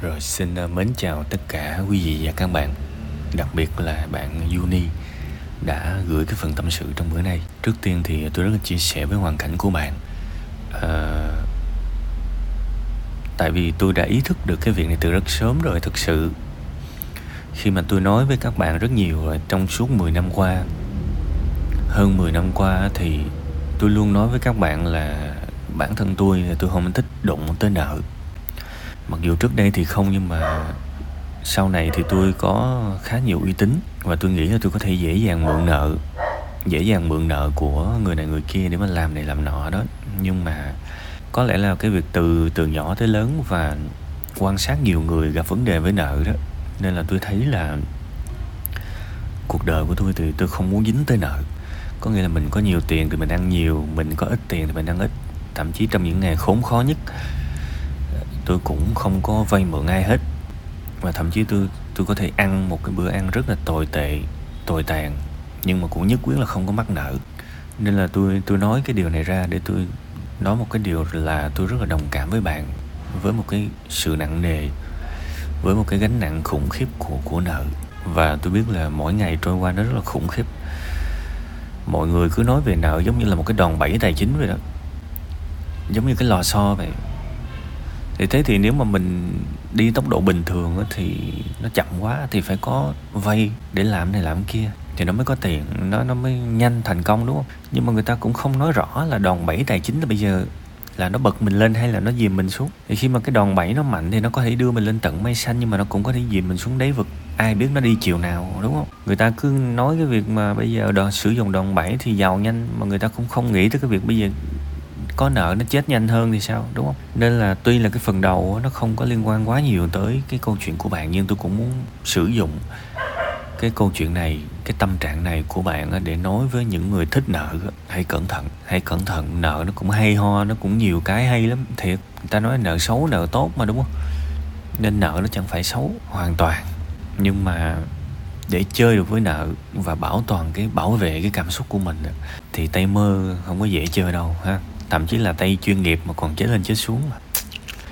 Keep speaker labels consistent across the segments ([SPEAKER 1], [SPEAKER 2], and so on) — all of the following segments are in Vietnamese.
[SPEAKER 1] Rồi xin ờ, mến chào tất cả quý vị và các bạn. Đặc biệt là bạn Uni đã gửi cái phần tâm sự trong bữa nay. Trước tiên thì tôi rất là chia sẻ với hoàn cảnh của bạn. À, Tại vì tôi đã ý thức được cái việc này từ rất sớm rồi thực sự. Khi mà tôi nói với các bạn rất nhiều rồi trong suốt 10 năm qua Hơn 10 năm qua thì tôi luôn nói với các bạn là bản thân tôi là tôi không thích đụng tới nợ mặc dù trước đây thì không, nhưng mà sau này thì tôi có khá nhiều uy tín và tôi nghĩ là tôi có thể dễ dàng mượn nợ, dễ dàng mượn nợ của người này người kia để mà làm này làm nọ đó. Nhưng mà có lẽ là cái việc từ từ nhỏ tới lớn và quan sát nhiều người gặp vấn đề với nợ đó, nên là tôi thấy là cuộc đời của tôi thì tôi không muốn dính tới nợ. Có nghĩa là mình có nhiều tiền thì mình ăn nhiều, mình có ít tiền thì mình ăn ít. Thậm chí trong những ngày khốn khó nhất tôi cũng không có vay mượn ai hết. Và thậm chí tôi tôi có thể ăn một cái bữa ăn rất là tồi tệ, tồi tàn, nhưng mà cũng nhất quyết là không có mắc nợ. Nên là tôi tôi nói cái điều này ra để tôi nói một cái điều là tôi rất là đồng cảm với bạn, với một cái sự nặng nề, với một cái gánh nặng khủng khiếp của của nợ. Và tôi biết là mỗi ngày trôi qua nó rất là khủng khiếp. Mọi người cứ nói về nợ giống như là một cái đòn bẩy tài chính vậy đó. Giống như cái lò xo vậy thì thế thì nếu mà mình đi tốc độ bình thường thì nó chậm quá thì phải có vay để làm này làm kia thì nó mới có tiền, nó nó mới nhanh thành công, đúng không? Nhưng mà người ta cũng không nói rõ là đòn bẩy tài chính là bây giờ là nó bật mình lên hay là nó dìm mình xuống. Thì khi mà cái đòn bẩy nó mạnh thì nó có thể đưa mình lên tận mây xanh nhưng mà nó cũng có thể dìm mình xuống đáy vực. Ai biết nó đi chiều nào, đúng không? Người ta cứ nói cái việc mà bây giờ đòn, sử dụng đòn bẩy thì giàu nhanh mà người ta cũng không nghĩ tới cái việc bây giờ có nợ nó chết nhanh hơn thì sao, đúng không? Nên là tuy là cái phần đầu nó không có liên quan quá nhiều tới cái câu chuyện của bạn, nhưng tôi cũng muốn sử dụng cái câu chuyện này, cái tâm trạng này của bạn để nói với những người thích nợ hãy cẩn thận, hãy cẩn thận, nợ nó cũng hay ho, nó cũng nhiều cái hay lắm. Thiệt, người ta nói nợ xấu, nợ tốt mà, đúng không? Nên nợ nó chẳng phải xấu hoàn toàn. Nhưng mà để chơi được với nợ và bảo toàn cái, bảo vệ cái cảm xúc của mình thì tay mơ không có dễ chơi đâu, ha thậm chí là tay chuyên nghiệp mà còn chết lên chết xuống mà.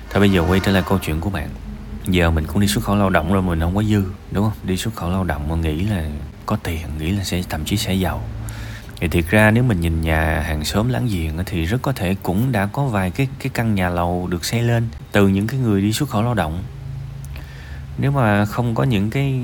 [SPEAKER 1] Thôi bây giờ quay trở lại câu chuyện của bạn. Giờ mình cũng đi xuất khẩu lao động rồi, mình không có dư, đúng không? Đi xuất khẩu lao động mà nghĩ là có tiền, nghĩ là sẽ, thậm chí sẽ giàu. Thì thiệt ra nếu mình nhìn nhà hàng xóm láng giềng thì rất có thể cũng đã có vài cái cái căn nhà lầu được xây lên từ những cái người đi xuất khẩu lao động. Nếu mà không có những cái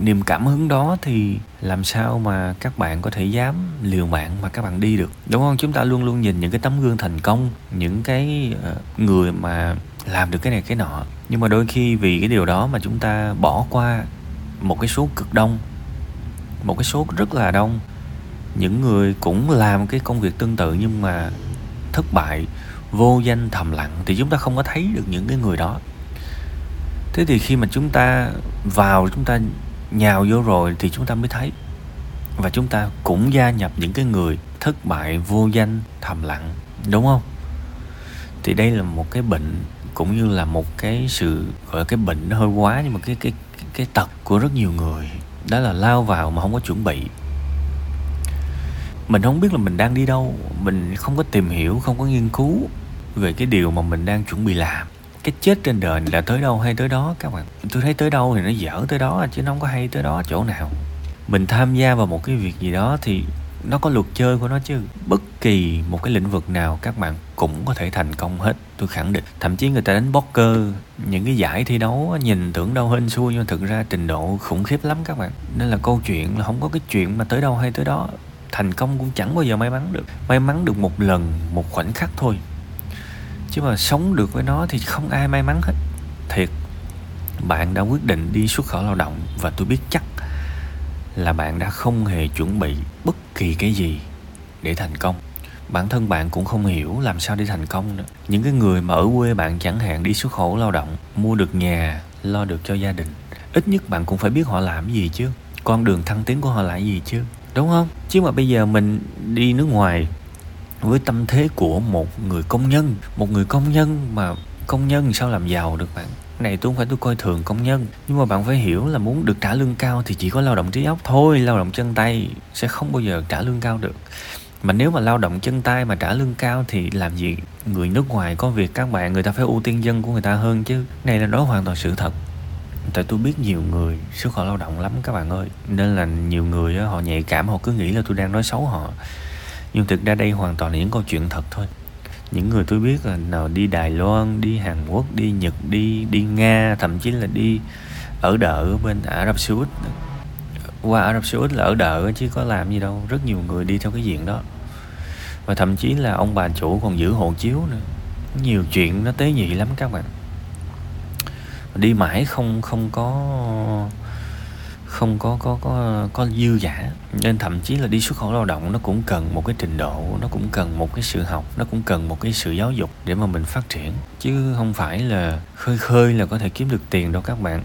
[SPEAKER 1] niềm cảm hứng đó thì làm sao mà các bạn có thể dám liều mạng mà các bạn đi được? Đúng không? Chúng ta luôn luôn nhìn những cái tấm gương thành công, những cái ờ, người mà làm được cái này cái nọ. Nhưng mà đôi khi vì cái điều đó mà chúng ta bỏ qua một cái số cực đông, một cái số rất là đông. Những người cũng làm cái công việc tương tự nhưng mà thất bại, vô danh thầm lặng thì chúng ta không có thấy được những cái người đó. Thế thì khi mà chúng ta vào, chúng ta nhào vô rồi thì chúng ta mới thấy. Và chúng ta cũng gia nhập những cái người thất bại vô danh thầm lặng đúng không? Thì đây là một cái bệnh cũng như là một cái sự gọi là cái bệnh nó hơi quá nhưng mà cái cái cái, cái tật của rất nhiều người đó là lao vào mà không có chuẩn bị. Mình không biết là mình đang đi đâu mình không có tìm hiểu không có nghiên cứu về cái điều mà mình đang chuẩn bị làm cái chết trên đời là tới đâu hay tới đó, các bạn? Tôi thấy tới đâu thì nó dở tới đó, chứ nó không có hay tới đó chỗ nào. Mình tham gia vào một cái việc gì đó thì nó có luật chơi của nó chứ. Bất kỳ một cái lĩnh vực nào, các bạn cũng có thể thành công hết, tôi khẳng định. Thậm chí người ta đánh poker, những cái giải thi đấu nhìn tưởng đâu hên xui, nhưng thực ra trình độ khủng khiếp lắm, các bạn. Nên là câu chuyện là không có cái chuyện mà tới đâu hay tới đó. Thành công cũng chẳng bao giờ may mắn được. May mắn được một lần, một khoảnh khắc thôi chứ mà sống được với nó thì không ai may mắn hết. Thiệt, bạn đã quyết định đi xuất khẩu lao động và tôi biết chắc là bạn đã không hề chuẩn bị bất kỳ cái gì để thành công. Bản thân bạn cũng không hiểu làm sao để thành công nữa. Những cái người mà ở quê bạn chẳng hạn đi xuất khẩu lao động, mua được nhà, lo được cho gia đình, ít nhất bạn cũng phải biết họ làm gì chứ. Con đường thăng tiến của họ là gì chứ? Đúng không? Chứ mà bây giờ mình đi nước ngoài với tâm thế của một người công nhân. Một người công nhân mà công nhân sao làm giàu được bạn? Này, tôi không phải tôi coi thường công nhân, nhưng mà bạn phải hiểu là muốn được trả lương cao thì chỉ có lao động trí óc thôi. Lao động chân tay sẽ không bao giờ trả lương cao được. Mà nếu mà lao động chân tay mà trả lương cao thì làm gì? Người nước ngoài có việc các bạn, người ta phải ưu tiên dân của người ta hơn chứ. Này là đó hoàn toàn sự thật. Tại tôi biết nhiều người xuất khẩu lao động lắm các bạn ơi. Nên là nhiều người họ nhạy cảm, họ cứ nghĩ là tôi đang nói xấu họ nhưng thực ra đây hoàn toàn là những câu chuyện thật thôi. Những người tôi biết là nào đi Đài Loan, đi Hàn Quốc, đi Nhật, đi đi Nga, thậm chí là đi ở đợ bên Ả Rập Xê Út. Qua Ả Rập Xê Út là ở đợ chứ có làm gì đâu. Rất nhiều người đi theo cái diện đó. Và thậm chí là ông bà chủ còn giữ hộ chiếu nữa. Nhiều chuyện nó tế nhị lắm các bạn. Đi mãi không không có không có có có có dư giả. Nên thậm chí là đi xuất khẩu lao động, nó cũng cần một cái trình độ, nó cũng cần một cái sự học, nó cũng cần một cái sự giáo dục để mà mình phát triển. Chứ không phải là khơi khơi là có thể kiếm được tiền đâu các bạn.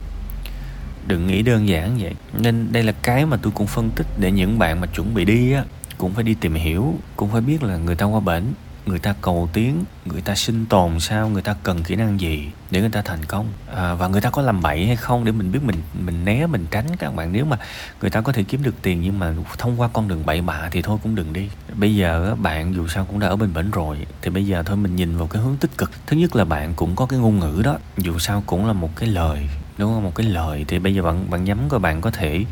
[SPEAKER 1] Đừng nghĩ đơn giản vậy. Nên đây là cái mà tôi cũng phân tích để những bạn mà chuẩn bị đi á, cũng phải đi tìm hiểu, cũng phải biết là người ta qua bển người ta cầu tiến người ta sinh tồn sao người ta cần kỹ năng gì để người ta thành công? À, và người ta có làm bậy hay không để mình biết mình mình né mình tránh các bạn? Nếu mà người ta có thể kiếm được tiền nhưng mà thông qua con đường bậy bạ thì thôi cũng đừng đi. Bây giờ bạn dù sao cũng đã ở bên bển rồi thì bây giờ thôi mình nhìn vào cái hướng tích cực. Thứ nhất là bạn cũng có cái ngôn ngữ đó dù sao cũng là một cái lời đúng không? Một cái lời. Thì bây giờ bạn bạn nhắm coi bạn có thể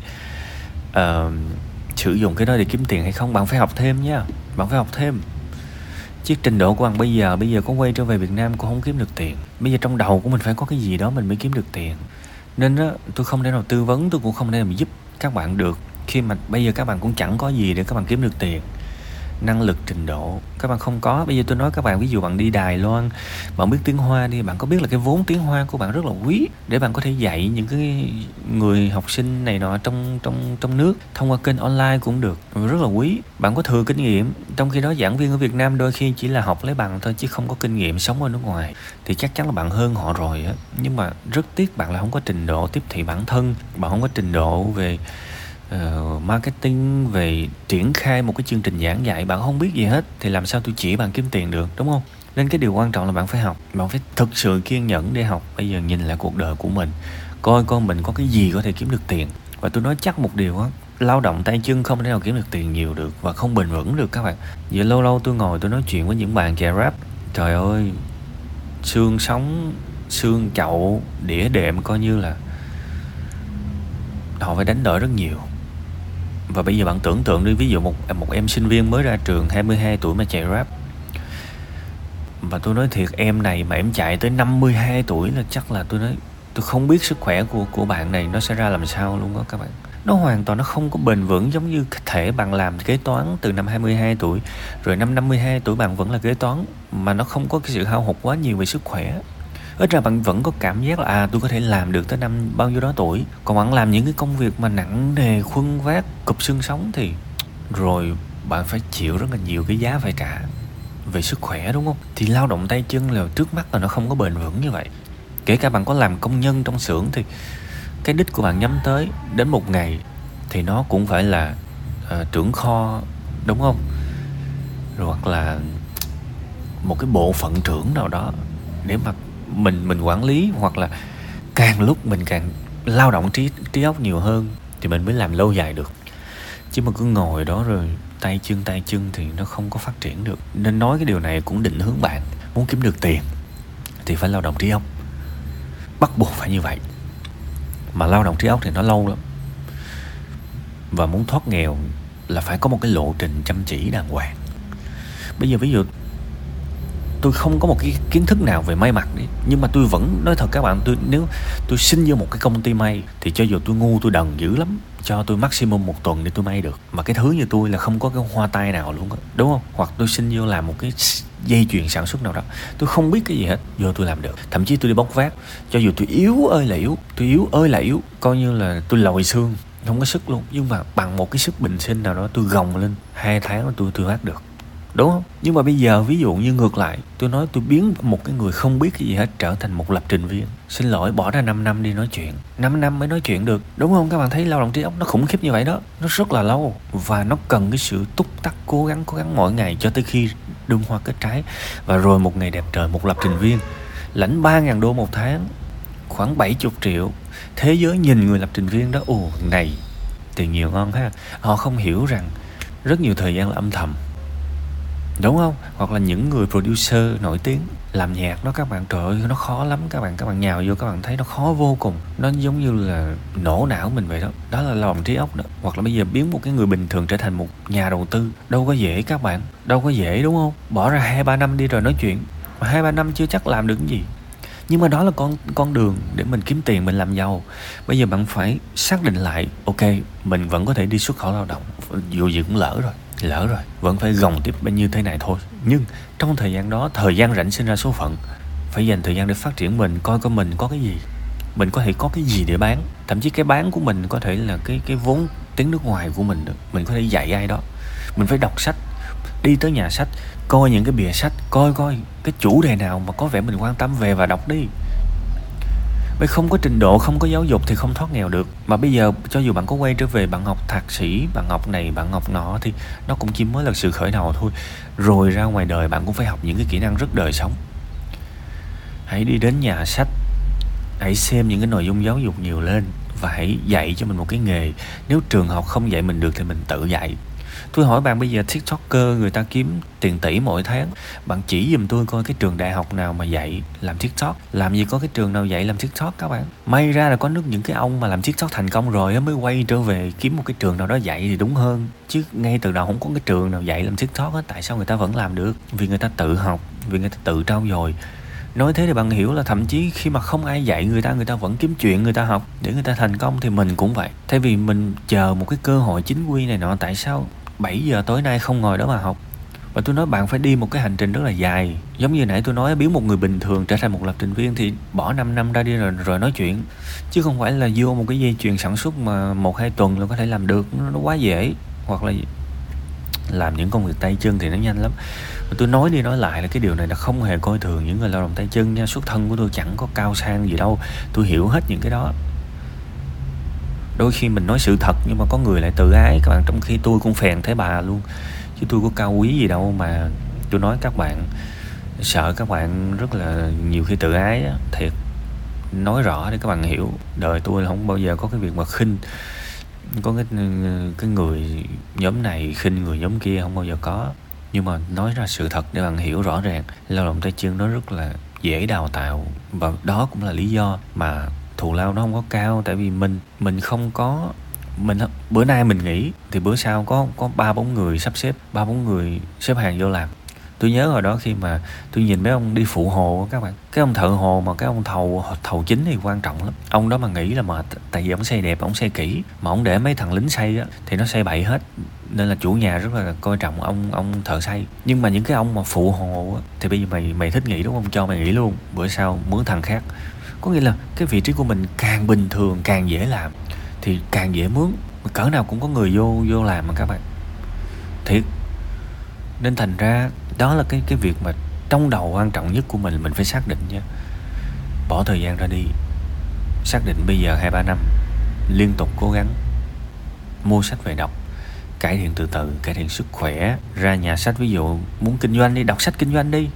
[SPEAKER 1] uh, sử dụng cái đó để kiếm tiền hay không? Bạn phải học thêm nha bạn phải học thêm chiếc trình độ của bạn bây giờ bây giờ có quay trở về Việt Nam cũng không kiếm được tiền. Bây giờ trong đầu của mình phải có cái gì đó mình mới kiếm được tiền. Nên đó tôi không thể nào tư vấn, tôi cũng không thể nào giúp các bạn được. Khi mà bây giờ các bạn cũng chẳng có gì để các bạn kiếm được tiền năng lực trình độ. Các bạn không có. Bây giờ tôi nói các bạn, ví dụ bạn đi đài loan, bạn biết tiếng hoa đi, bạn có biết là cái vốn tiếng hoa của bạn rất là quý để bạn có thể dạy những cái người học sinh này nọ trong trong trong nước. Thông qua kênh online cũng được, rất là quý. Bạn có thừa kinh nghiệm. Trong khi đó, giảng viên ở việt nam đôi khi chỉ là học lấy bằng thôi, chứ không có kinh nghiệm sống ở nước ngoài. Thì chắc chắn là bạn hơn họ rồi á. Nhưng mà rất tiếc bạn là không có trình độ tiếp thị bản thân. Bạn không có trình độ về uh, marketing về triển khai một cái chương trình giảng dạy. Bạn không biết gì hết thì làm sao tôi chỉ bạn kiếm tiền được đúng không? Nên cái điều quan trọng là bạn phải học bạn phải thực sự kiên nhẫn để học. Bây giờ nhìn lại cuộc đời của mình coi con mình có cái gì có thể kiếm được tiền. Và tôi nói chắc một điều á lao động tay chân không thể nào kiếm được tiền nhiều được và không bền vững được các bạn. Giờ lâu lâu tôi ngồi tôi nói chuyện với những bạn trẻ rap trời ơi xương sống xương chậu đĩa đệm coi như là họ phải đánh đổi rất nhiều và bây giờ bạn tưởng tượng đi, ví dụ một một em sinh viên mới ra trường 22 tuổi mà chạy rap và tôi nói thiệt, em này mà em chạy tới 52 tuổi là chắc là tôi nói, tôi không biết sức khỏe của của bạn này nó sẽ ra làm sao luôn đó các bạn. Nó hoàn toàn nó không có bền vững giống như thể bạn làm kế toán từ năm 22 tuổi, rồi năm 52 tuổi bạn vẫn là kế toán, mà nó không có cái sự hao hụt quá nhiều về sức khỏe ít ra bạn vẫn có cảm giác là à tôi có thể làm được tới năm bao nhiêu đó tuổi. Còn bạn làm những cái công việc mà nặng nề khuân vác cụp xương sống thì rồi bạn phải chịu rất là nhiều cái giá phải trả về sức khỏe đúng không? Thì lao động tay chân là trước mắt là nó không có bền vững như vậy. Kể cả bạn có làm công nhân trong xưởng thì cái đích của bạn nhắm tới đến một ngày thì nó cũng phải là uh, trưởng kho đúng không? Rồi hoặc là một cái bộ phận trưởng nào đó để mà mình mình quản lý, hoặc là càng lúc mình càng lao động trí trí óc nhiều hơn thì mình mới làm lâu dài được. Chứ mà cứ ngồi đó rồi tay chân tay chân thì nó không có phát triển được. Nên nói cái điều này cũng định hướng bạn muốn kiếm được tiền thì phải lao động trí óc. Bắt buộc phải như vậy. Mà lao động trí óc thì nó lâu lắm. Và muốn thoát nghèo là phải có một cái lộ trình chăm chỉ đàng hoàng. Bây giờ ví dụ tôi không có một cái kiến thức nào về may mặc đi. Nhưng mà tôi vẫn nói thật các bạn tôi nếu tôi xin vô một cái công ty may thì cho dù tôi ngu tôi đần dữ lắm cho tôi maximum một tuần để tôi may được. Mà cái thứ như tôi là không có cái hoa tay nào luôn đó, đúng không? Hoặc tôi xin vô làm một cái dây chuyền sản xuất nào đó tôi không biết cái gì hết vô tôi làm được. Thậm chí tôi đi bóc vác cho dù tôi yếu ơi là yếu tôi yếu ơi là yếu coi như là tôi lòi xương không có sức luôn. Nhưng mà bằng một cái sức bình sinh nào đó tôi gồng lên hai tháng tôi tôi vác được đúng không? Nhưng mà bây giờ, ví dụ như ngược lại, tôi nói tôi biến một cái người không biết cái gì hết trở thành một lập trình viên. Xin lỗi, bỏ ra 5 năm đi nói chuyện. 5 năm mới nói chuyện được. Đúng không? Các bạn thấy lao động trí óc nó khủng khiếp như vậy đó. Nó rất là lâu. Và nó cần cái sự túc tắc, cố gắng cố gắng mỗi ngày cho tới khi đơm hoa kết trái. Và rồi một ngày đẹp trời, một lập trình viên. Lãnh 3.000 đô một tháng, khoảng 70 triệu. Thế giới nhìn người lập trình viên đó, ồ, này, tiền nhiều ngon ha. Họ không hiểu rằng rất nhiều thời gian là âm thầm đúng không? Hoặc là những người producer nổi tiếng làm nhạc đó, các bạn trời ơi, nó khó lắm. Các bạn các bạn nhào vô, các bạn thấy nó khó vô cùng. Nó giống như là nổ não mình vậy đó. Đó là lòng trí óc đó. Hoặc là bây giờ biến một cái người bình thường trở thành một nhà đầu tư, đâu có dễ các bạn. Đâu có dễ, đúng không? Bỏ ra hai, ba năm đi rồi nói chuyện. Mà hai, ba năm chưa chắc làm được cái gì. Nhưng mà đó là con con đường để mình kiếm tiền, mình làm giàu. Bây giờ bạn phải xác định lại, ok, mình vẫn có thể đi xuất khẩu lao động, dù gì cũng lỡ rồi lỡ rồi, vẫn phải gồng tiếp bao nhiêu thế này thôi. Nhưng trong thời gian đó, thời gian rảnh sinh ra số phận. Phải dành thời gian để phát triển mình, coi coi mình có cái gì. Mình có thể có cái gì để bán. Thậm chí cái bán của mình có thể là cái cái vốn tiếng nước ngoài của mình được. Mình có thể dạy ai đó. Mình phải đọc sách, đi tới nhà sách, coi những cái bìa sách, coi coi cái chủ đề nào mà có vẻ mình quan tâm về và đọc đi bởi không có trình độ, không có giáo dục thì không thoát nghèo được. Mà bây giờ cho dù bạn có quay trở về bạn học thạc sĩ, bạn học này, bạn học nọ thì nó cũng chỉ mới là sự khởi đầu thôi. Rồi ra ngoài đời bạn cũng phải học những cái kỹ năng rất đời sống. Hãy đi đến nhà sách, hãy xem những cái nội dung giáo dục nhiều lên và hãy dạy cho mình một cái nghề. Nếu trường học không dạy mình được thì mình tự dạy tôi hỏi bạn bây giờ tiktoker người ta kiếm tiền tỷ mỗi tháng. Bạn chỉ giùm tôi coi cái trường đại học nào mà dạy làm tiktok. Làm gì có cái trường nào dạy làm tiktok các bạn? May ra là có nước những cái ông mà làm tiktok thành công rồi mới quay trở về kiếm một cái trường nào đó dạy thì đúng hơn. Chứ ngay từ đầu không có cái trường nào dạy làm tiktok á, tại sao người ta vẫn làm được? Vì người ta tự học, vì người ta tự trau dồi. Nói thế thì bạn hiểu là thậm chí khi mà không ai dạy người ta người ta vẫn kiếm chuyện người ta học để người ta thành công thì mình cũng vậy. Thay vì mình chờ một cái cơ hội chính quy này nọ, tại sao 7 giờ tối nay không ngồi đó mà học. Và tôi nói bạn phải đi một cái hành trình rất là dài. Giống như nãy tôi nói biến một người bình thường trở thành một lập trình viên thì bỏ 5 năm ra đi rồi rồi nói chuyện. Chứ không phải là vô một cái dây chuyền sản xuất mà một hai tuần là có thể làm được. Nó, nó quá dễ. Hoặc là làm những công việc tay chân thì nó nhanh lắm. Và tôi nói đi nói lại là cái điều này là không hề coi thường những người lao động tay chân nha. Xuất thân của tôi chẳng có cao sang gì đâu. Tôi hiểu hết những cái đó đôi khi mình nói sự thật nhưng mà có người lại tự ái các bạn. Trong khi tôi cũng phèn thế bà luôn chứ tôi có cao quý gì đâu mà tôi nói các bạn sợ các bạn rất là nhiều khi tự ái á, thiệt nói rõ để các bạn hiểu đời tôi không bao giờ có cái việc mà khinh. Có cái ừ, cái người nhóm này khinh người nhóm kia không bao giờ có. Nhưng mà nói ra sự thật để bạn hiểu rõ ràng lao động tay chân nó rất là dễ đào tạo và đó cũng là lý do mà thù lao nó không có cao, tại vì mình mình không có, mình bữa nay mình nghỉ, thì bữa sau có có ba bốn người sắp xếp, ba bốn người xếp hàng vô làm. Tôi nhớ hồi đó khi mà tôi nhìn mấy ông đi phụ hồ các bạn, cái ông thợ hồ mà cái ông thầu thầu chính thì quan trọng lắm. Ông đó mà nghĩ là mệt, tại vì ông xây đẹp, ông xây kỹ, mà ông để mấy thằng lính xây á, thì nó xây bậy hết. Nên là chủ nhà rất là coi trọng ông ông thợ xây. Nhưng mà những cái ông mà phụ hồ á, thì bây giờ mày mày thích nghỉ đúng không? Cho mày nghỉ luôn, bữa sau mướn thằng khác có nghĩa là cái vị trí của mình càng bình thường, càng dễ làm, thì càng dễ mướn. Cỡ nào cũng có người vô vô làm mà các bạn. Thiệt. Nên thành ra, đó là cái cái việc mà trong đầu quan trọng nhất của mình mình phải xác định nha. Bỏ thời gian ra đi. Xác định bây giờ hai ba năm, liên tục cố gắng mua sách về đọc, cải thiện từ từ, cải thiện sức khỏe, ra nhà sách. Ví dụ muốn kinh doanh đi, đọc sách kinh doanh đi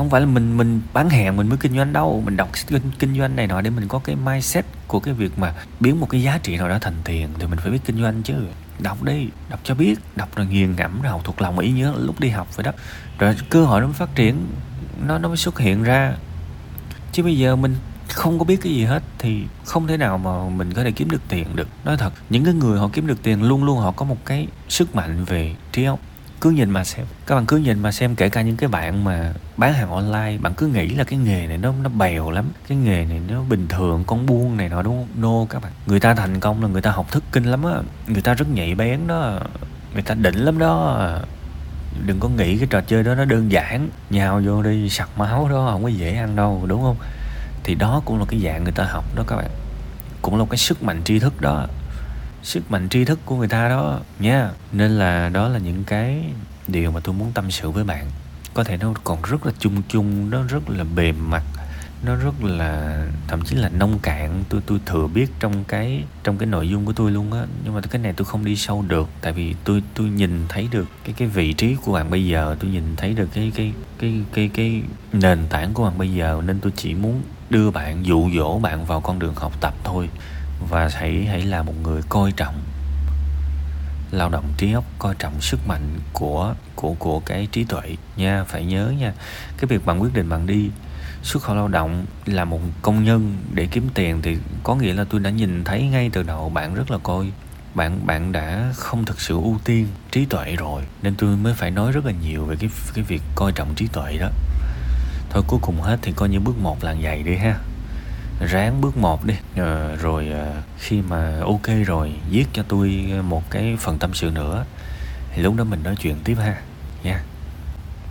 [SPEAKER 1] không phải là mình mình bán hàng mình mới kinh doanh đâu. Mình đọc kinh, kinh doanh này nọ để mình có cái mindset của cái việc mà biến một cái giá trị nào đó thành tiền thì mình phải biết kinh doanh chứ. Đọc đi đọc cho biết đọc rồi nghiền ngẫm rồi học thuộc lòng ý nhớ lúc đi học vậy đó. Rồi cơ hội nó mới phát triển nó nó mới xuất hiện ra. Chứ bây giờ mình không có biết cái gì hết thì không thể nào mà mình có thể kiếm được tiền được. Nói thật những cái người họ kiếm được tiền luôn luôn họ có một cái sức mạnh về trí óc cứ nhìn mà xem. Các bạn cứ nhìn mà xem kể cả những cái bạn mà bán hàng online bạn cứ nghĩ là cái nghề này nó nó bèo lắm cái nghề này nó bình thường con buôn này nọ đúng không? Nô no, các bạn. Người ta thành công là người ta học thức kinh lắm á. Người ta rất nhạy bén đó. Người ta đỉnh lắm đó. Đừng có nghĩ cái trò chơi đó nó đơn giản. Nhào vô đi sặc máu đó không có dễ ăn đâu đúng không? Thì đó cũng là cái dạng người ta học đó các bạn. Cũng là cái sức mạnh tri thức đó sức mạnh tri thức của người ta đó, nha. Nên là đó là những cái điều mà tôi muốn tâm sự với bạn. Có thể nó còn rất là chung chung, nó rất là bề mặt, nó rất là, thậm chí là nông cạn. Tôi tôi thừa biết trong cái trong cái nội dung của tôi luôn á. Nhưng mà cái này tôi không đi sâu được, tại vì tôi tôi nhìn thấy được cái cái vị trí của bạn bây giờ, tôi nhìn thấy được cái cái cái cái cái nền tảng của bạn bây giờ. Nên tôi chỉ muốn đưa bạn, dụ dỗ bạn vào con đường học tập thôi và hãy hãy là một người coi trọng lao động trí óc, coi trọng sức mạnh của của của cái trí tuệ nha. Phải nhớ nha, cái việc bạn quyết định bạn đi xuất khẩu lao động là một công nhân để kiếm tiền thì có nghĩa là tôi đã nhìn thấy ngay từ đầu bạn rất là coi. Bạn bạn đã không thực sự ưu tiên trí tuệ rồi, nên tôi mới phải nói rất là nhiều về cái cái việc coi trọng trí tuệ đó. Thôi cuối cùng hết thì coi như bước một là vậy đi ha ráng bước một đi. Ờ, rồi ờ, khi mà ok rồi viết cho tôi một cái phần tâm sự nữa thì lúc đó mình nói chuyện tiếp ha nha.